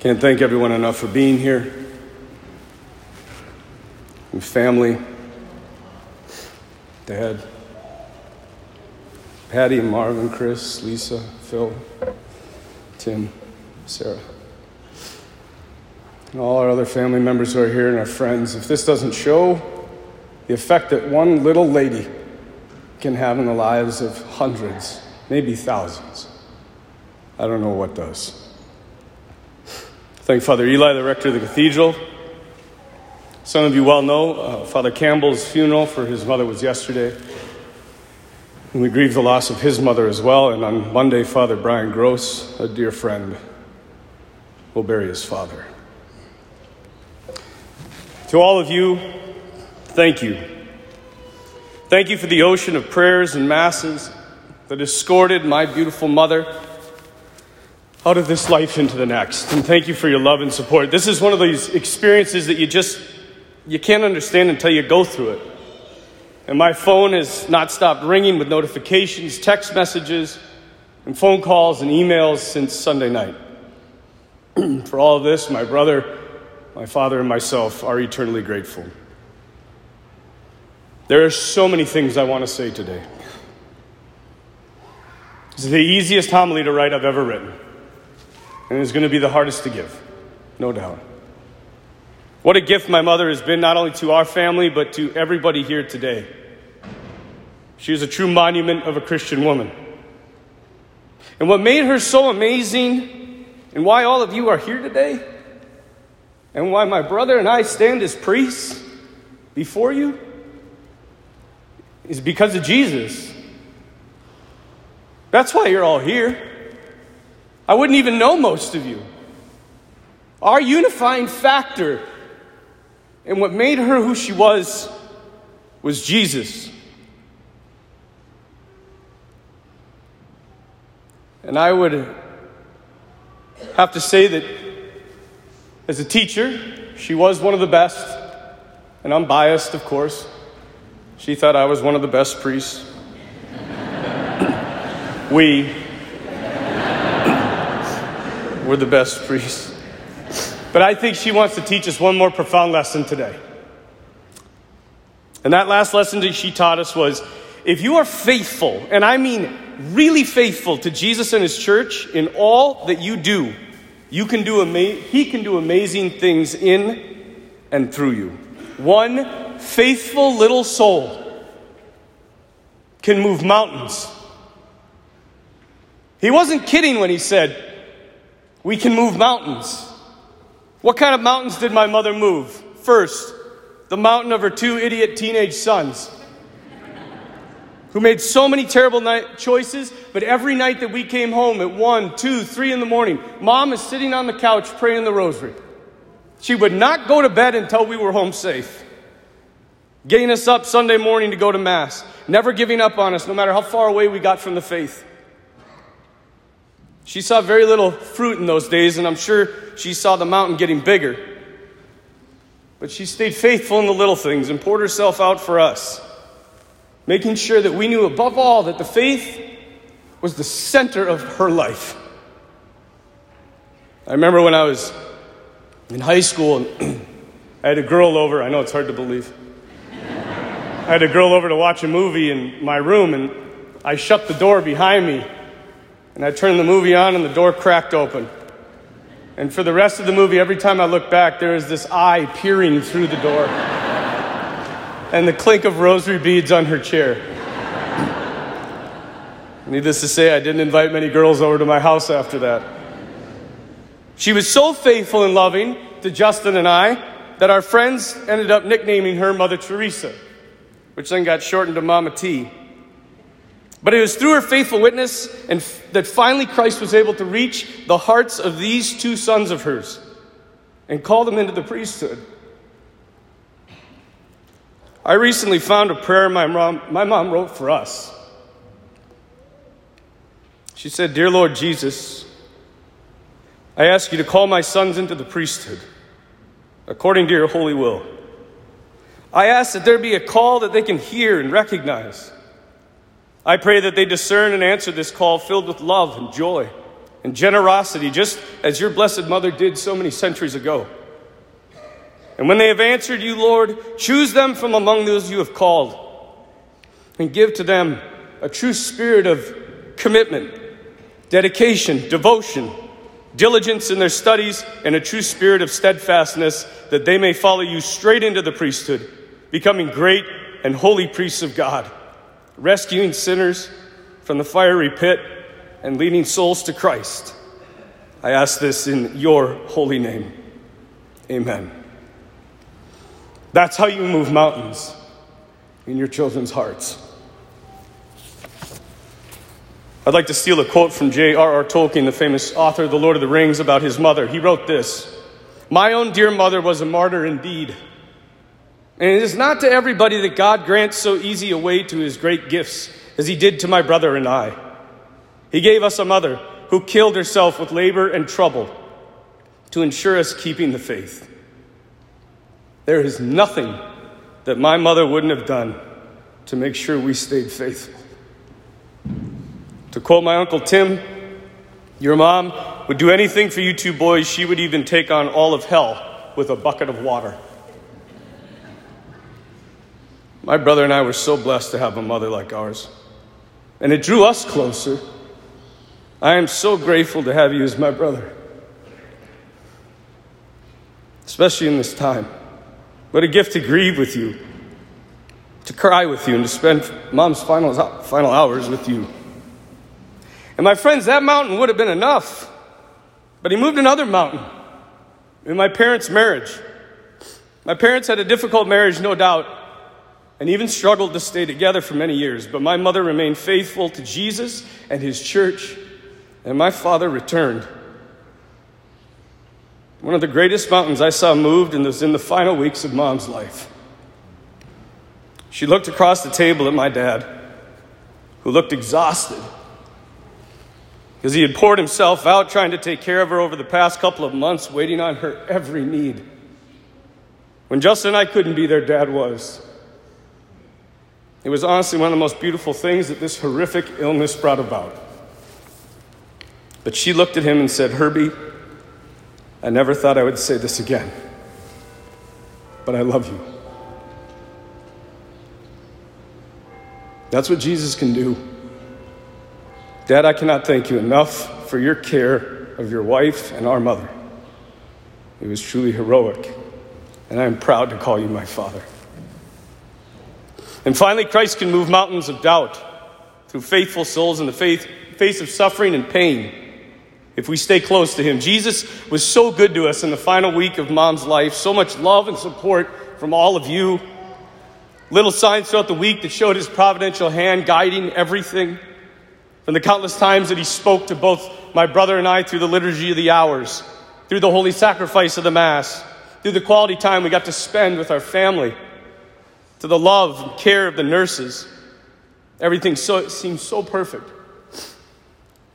Can't thank everyone enough for being here. And family, Dad, Patty, Marvin, Chris, Lisa, Phil, Tim, Sarah, and all our other family members who are here and our friends. If this doesn't show the effect that one little lady can have in the lives of hundreds, maybe thousands, I don't know what does. Thank Father Eli, the rector of the cathedral. Some of you well know uh, Father Campbell's funeral for his mother was yesterday. And we grieve the loss of his mother as well. And on Monday, Father Brian Gross, a dear friend, will bury his father. To all of you, thank you. Thank you for the ocean of prayers and masses that escorted my beautiful mother out of this life into the next. And thank you for your love and support. This is one of these experiences that you just you can't understand until you go through it. And my phone has not stopped ringing with notifications, text messages, and phone calls and emails since Sunday night. for all of this, my brother, my father, and myself are eternally grateful. There are so many things I want to say today. This is the easiest homily to write I've ever written and it's going to be the hardest to give, no doubt. What a gift my mother has been, not only to our family, but to everybody here today. She is a true monument of a Christian woman. And what made her so amazing, and why all of you are here today, and why my brother and I stand as priests before you, is because of Jesus. That's why you're all here. I wouldn't even know most of you. Our unifying factor and what made her who she was was Jesus. And I would have to say that as a teacher, she was one of the best, and I'm biased, of course. She thought I was one of the best priests. we we're the best priests. But I think she wants to teach us one more profound lesson today. And that last lesson that she taught us was if you are faithful, and I mean really faithful to Jesus and his church in all that you do, you can do ama- he can do amazing things in and through you. One faithful little soul can move mountains. He wasn't kidding when he said, we can move mountains. What kind of mountains did my mother move? First, the mountain of her two idiot teenage sons who made so many terrible night choices, but every night that we came home at one, two, three in the morning, mom is sitting on the couch praying the rosary. She would not go to bed until we were home safe. Getting us up Sunday morning to go to Mass, never giving up on us, no matter how far away we got from the faith. She saw very little fruit in those days, and I'm sure she saw the mountain getting bigger. But she stayed faithful in the little things and poured herself out for us, making sure that we knew above all that the faith was the center of her life. I remember when I was in high school, I had a girl over. I know it's hard to believe. I had a girl over to watch a movie in my room, and I shut the door behind me and I turned the movie on, and the door cracked open. And for the rest of the movie, every time I look back, there is this eye peering through the door and the clink of rosary beads on her chair. Needless to say, I didn't invite many girls over to my house after that. She was so faithful and loving to Justin and I that our friends ended up nicknaming her Mother Teresa, which then got shortened to Mama T. But it was through her faithful witness and f- that finally Christ was able to reach the hearts of these two sons of hers and call them into the priesthood. I recently found a prayer my mom, my mom wrote for us. She said, Dear Lord Jesus, I ask you to call my sons into the priesthood according to your holy will. I ask that there be a call that they can hear and recognize I pray that they discern and answer this call filled with love and joy, and generosity, just as your blessed mother did so many centuries ago. And when they have answered you, Lord, choose them from among those you have called and give to them a true spirit of commitment, dedication, devotion, diligence in their studies, and a true spirit of steadfastness that they may follow you straight into the priesthood, becoming great and holy priests of God, rescuing sinners from the fiery pit and leading souls to Christ. I ask this in your holy name. Amen. That's how you move mountains in your children's hearts. I'd like to steal a quote from J.R.R. Tolkien, the famous author of The Lord of the Rings, about his mother. He wrote this My own dear mother was a martyr indeed. And it is not to everybody that God grants so easy a way to his great gifts as he did to my brother and I. He gave us a mother who killed herself with labor and trouble to ensure us keeping the faith. There is nothing that my mother wouldn't have done to make sure we stayed faithful. To quote my Uncle Tim, your mom would do anything for you two boys. She would even take on all of hell with a bucket of water. My brother and I were so blessed to have a mother like ours, and it drew us closer. I am so grateful to have you as my brother, especially in this time. What a gift to grieve with you, to cry with you, and to spend mom's final, final hours with you. And my friends, that mountain would have been enough, but he moved another mountain in my parents' marriage. My parents had a difficult marriage, no doubt, and even struggled to stay together for many years, but my mother remained faithful to Jesus and his church and my father returned. One of the greatest mountains I saw moved and was in the final weeks of mom's life. She looked across the table at my dad, who looked exhausted because he had poured himself out trying to take care of her over the past couple of months, waiting on her every need. When Justin and I couldn't be there, dad was. It was honestly one of the most beautiful things that this horrific illness brought about. But she looked at him and said, Herbie, I never thought I would say this again, but I love you. That's what Jesus can do. Dad, I cannot thank you enough for your care of your wife and our mother. It was truly heroic, and I am proud to call you my father. And finally, Christ can move mountains of doubt through faithful souls in the faith, face of suffering and pain if we stay close to Him. Jesus was so good to us in the final week of mom's life, so much love and support from all of you. Little signs throughout the week that showed His providential hand guiding everything. From the countless times that He spoke to both my brother and I through the liturgy of the hours, through the holy sacrifice of the Mass, through the quality time we got to spend with our family, to the love and care of the nurses. Everything so, seemed so perfect.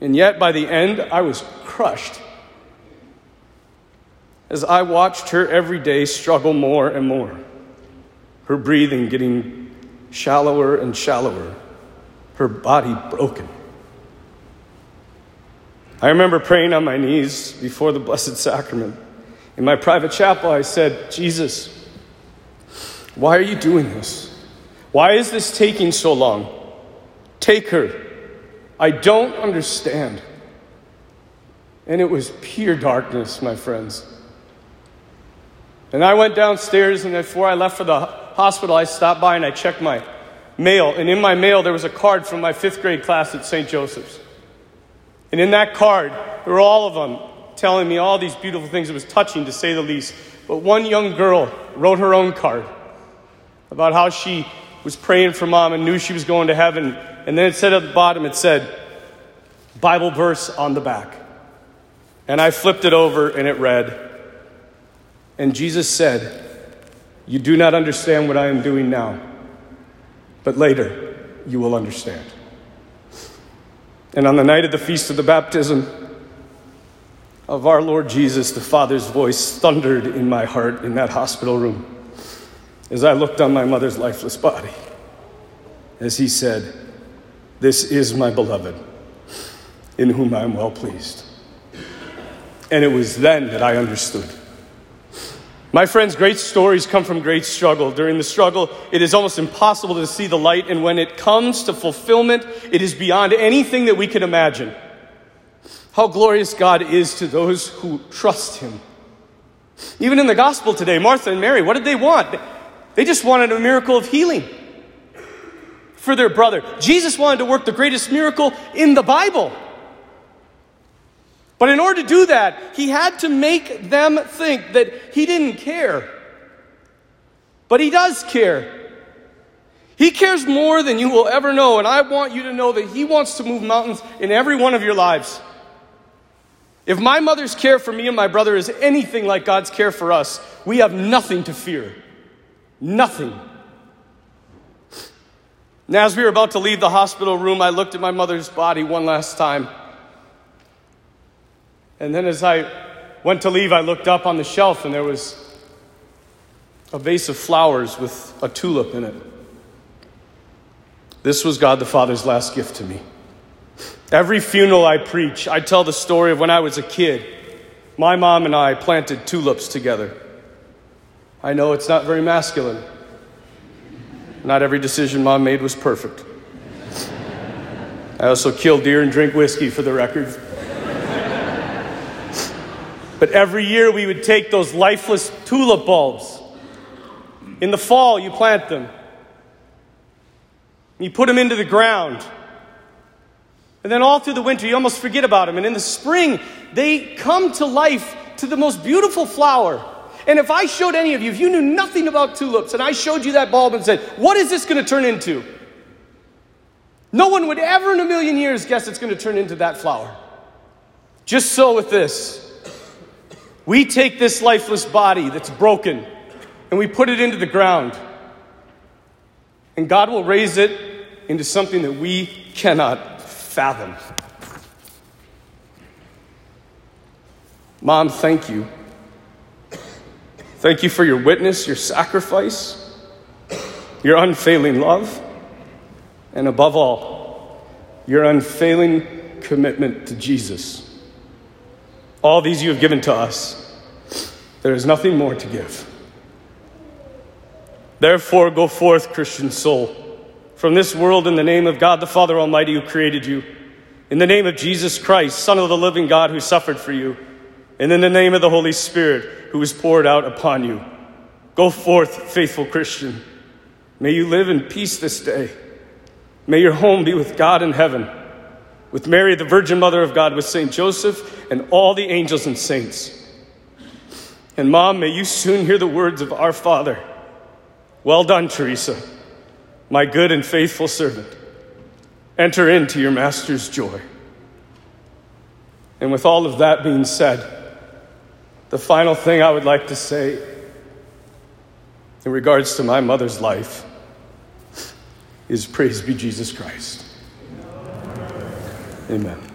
And yet, by the end, I was crushed as I watched her every day struggle more and more, her breathing getting shallower and shallower, her body broken. I remember praying on my knees before the Blessed Sacrament. In my private chapel, I said, Jesus, why are you doing this? Why is this taking so long? Take her. I don't understand. And it was pure darkness, my friends. And I went downstairs, and before I left for the hospital, I stopped by and I checked my mail. And in my mail, there was a card from my fifth grade class at St. Joseph's. And in that card, there were all of them telling me all these beautiful things. It was touching, to say the least. But one young girl wrote her own card about how she was praying for mom and knew she was going to heaven and then it said at the bottom, it said, Bible verse on the back. And I flipped it over and it read, And Jesus said, You do not understand what I am doing now, but later you will understand. And on the night of the feast of the baptism of our Lord Jesus, the Father's voice thundered in my heart in that hospital room as I looked on my mother's lifeless body. As he said, this is my beloved, in whom I am well pleased. And it was then that I understood. My friends, great stories come from great struggle. During the struggle, it is almost impossible to see the light, and when it comes to fulfillment, it is beyond anything that we can imagine. How glorious God is to those who trust Him. Even in the gospel today, Martha and Mary, what did they want? They just wanted a miracle of healing for their brother. Jesus wanted to work the greatest miracle in the Bible. But in order to do that, he had to make them think that he didn't care. But he does care. He cares more than you will ever know, and I want you to know that he wants to move mountains in every one of your lives. If my mother's care for me and my brother is anything like God's care for us, we have nothing to fear. Nothing. Now, as we were about to leave the hospital room, I looked at my mother's body one last time. And then as I went to leave, I looked up on the shelf and there was a vase of flowers with a tulip in it. This was God the Father's last gift to me. Every funeral I preach, I tell the story of when I was a kid. My mom and I planted tulips together. I know it's not very masculine. Not every decision mom made was perfect. I also kill deer and drink whiskey for the record. but every year we would take those lifeless tulip bulbs. In the fall, you plant them. You put them into the ground. And then all through the winter, you almost forget about them. And in the spring, they come to life to the most beautiful flower. And if I showed any of you, if you knew nothing about tulips, and I showed you that bulb and said, What is this going to turn into? No one would ever in a million years guess it's going to turn into that flower. Just so with this. We take this lifeless body that's broken and we put it into the ground. And God will raise it into something that we cannot fathom. Mom, thank you. Thank you for your witness, your sacrifice, your unfailing love, and above all, your unfailing commitment to Jesus. All these you have given to us. There is nothing more to give. Therefore, go forth, Christian soul from this world in the name of God the Father Almighty who created you, in the name of Jesus Christ, Son of the living God who suffered for you, and in the name of the Holy Spirit who is poured out upon you. Go forth, faithful Christian. May you live in peace this day. May your home be with God in heaven, with Mary, the Virgin Mother of God, with St. Joseph, and all the angels and saints. And, Mom, may you soon hear the words of our Father. Well done, Teresa my good and faithful servant. Enter into your master's joy. And with all of that being said, the final thing I would like to say in regards to my mother's life is praise be Jesus Christ. Amen.